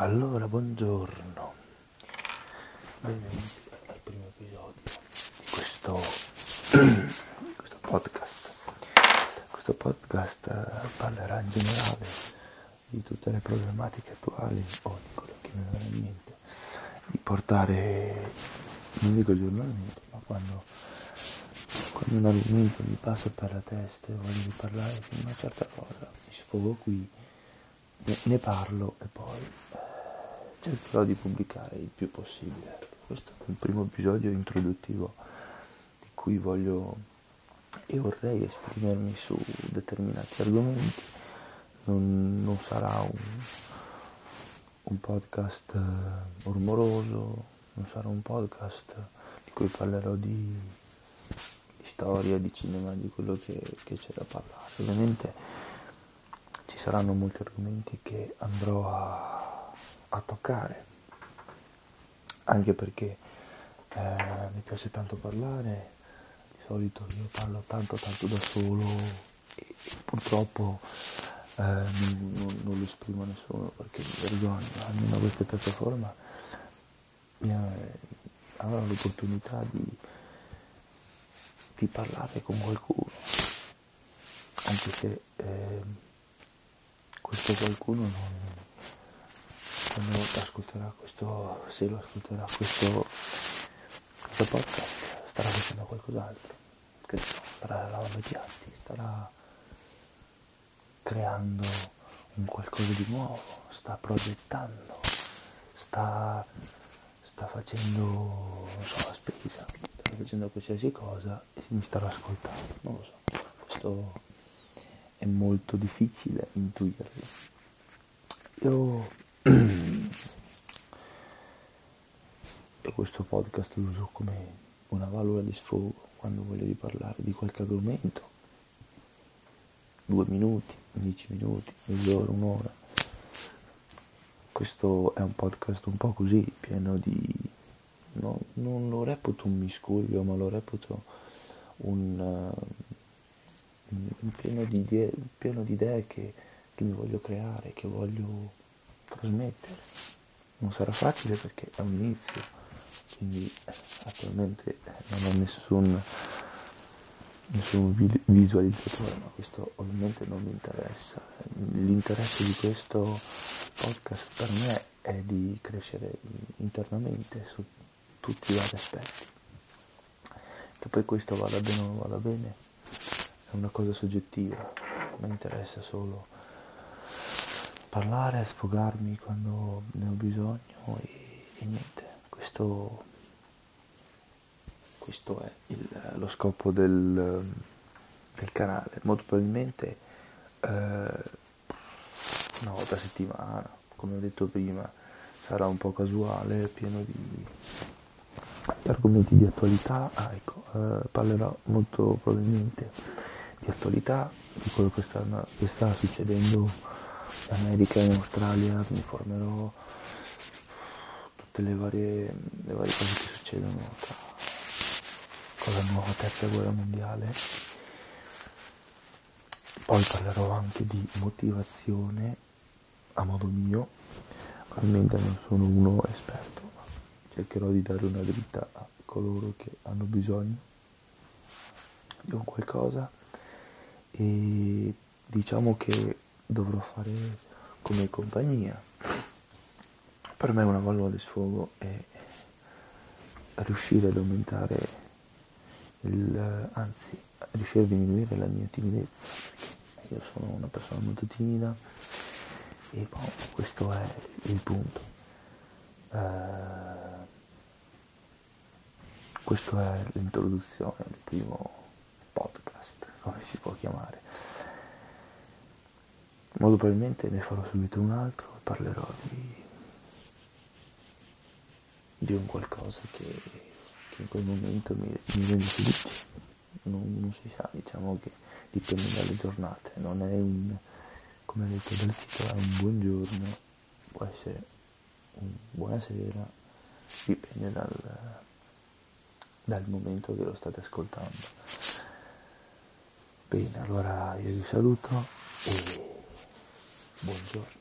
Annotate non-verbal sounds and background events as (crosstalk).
Allora, buongiorno, benvenuti al primo episodio di questo, questo podcast. Questo podcast eh, parlerà in generale di tutte le problematiche attuali o di quello che mi viene in mente, di portare, non dico giornalmente, ma quando, quando un argomento mi passa per la testa e voglio di parlare di una certa cosa, mi sfogo qui, ne, parlo e poi eh, cercherò di pubblicare il più possibile. Questo è il primo episodio introduttivo di cui voglio e vorrei esprimermi su determinati argomenti. Non, non sarà un, un podcast eh, rumoroso, non sarà un podcast di cui parlerò di, di storia, di cinema, di quello che, che c'è da parlare. Ovviamente ci saranno molti argomenti che andrò a a toccare, anche perché eh, mi piace tanto parlare, di solito io parlo tanto tanto da solo e, e purtroppo eh, non, non, non, lo esprimo a nessuno perché mi vergogno, almeno questa piattaforma mi avrà l'opportunità di, di parlare con qualcuno, anche se eh, questo qualcuno non quando ascolterà questo, se lo ascolterà questo, questo podcast, starà facendo qualcos'altro, che so, starà lavando i piatti, starà creando un qualcosa di nuovo, sta progettando, sta, sta facendo, non so, la spesa, sta facendo qualsiasi cosa e mi starà ascoltando, non lo so, questo è molto difficile intuirlo. Io e (clears throat) questo podcast lo uso come una valvola di sfogo quando voglio di parlare di qualche argomento. Due minuti, dieci minuti, mezz'ora, un'ora. Questo è un podcast un po' così, pieno di... No, non lo reputo un miscuglio, ma lo reputo un, uh, pieno, di idee, pieno di idee che, che mi voglio creare, che voglio trasmettere. Non sarà facile perché è un inizio, quindi eh, attualmente non ho nessun, nessun visualizzatore, ma questo ovviamente non mi interessa. L'interesse di questo podcast per me è di crescere internamente su tutti i vari aspetti. Che poi questo vada bene o non vada bene è una cosa soggettiva, mi interessa solo parlare, sfogarmi quando ne ho bisogno e, e niente, questo, questo è il, lo scopo del, del, canale. Molto probabilmente eh, una volta a settimana, come ho detto prima, sarà un po' casuale, pieno di argomenti di attualità. Ah, ecco, eh, parlerò molto probabilmente attualità, di quello che sta, che sta succedendo in America in Australia mi informerò tutte le varie, le varie cose che succedono tra, con la nuova terza guerra mondiale. Poi parlerò anche di motivazione a modo mio, ovviamente non sono uno esperto, ma cercherò di dare una dritta a coloro che hanno bisogno di un qualcosa e diciamo che dovrò fare come compagnia. Per me una valvola di sfogo è riuscire ad aumentare il, anzi riuscire a diminuire la mia timidezza perché io sono una persona molto timida e boh, questo è il punto uh, questo è l'introduzione del primo come si può chiamare Molto probabilmente ne farò subito un altro e parlerò di, di un qualcosa che, che, in quel momento mi, mi rende felice. Non, non, si sa, diciamo che dipende dalle giornate, non è un, come detto dal titolo, è un buongiorno, può essere un buonasera, dipende dal, dal momento che lo state ascoltando. Bene, allora io vi saluto e Buongiorno.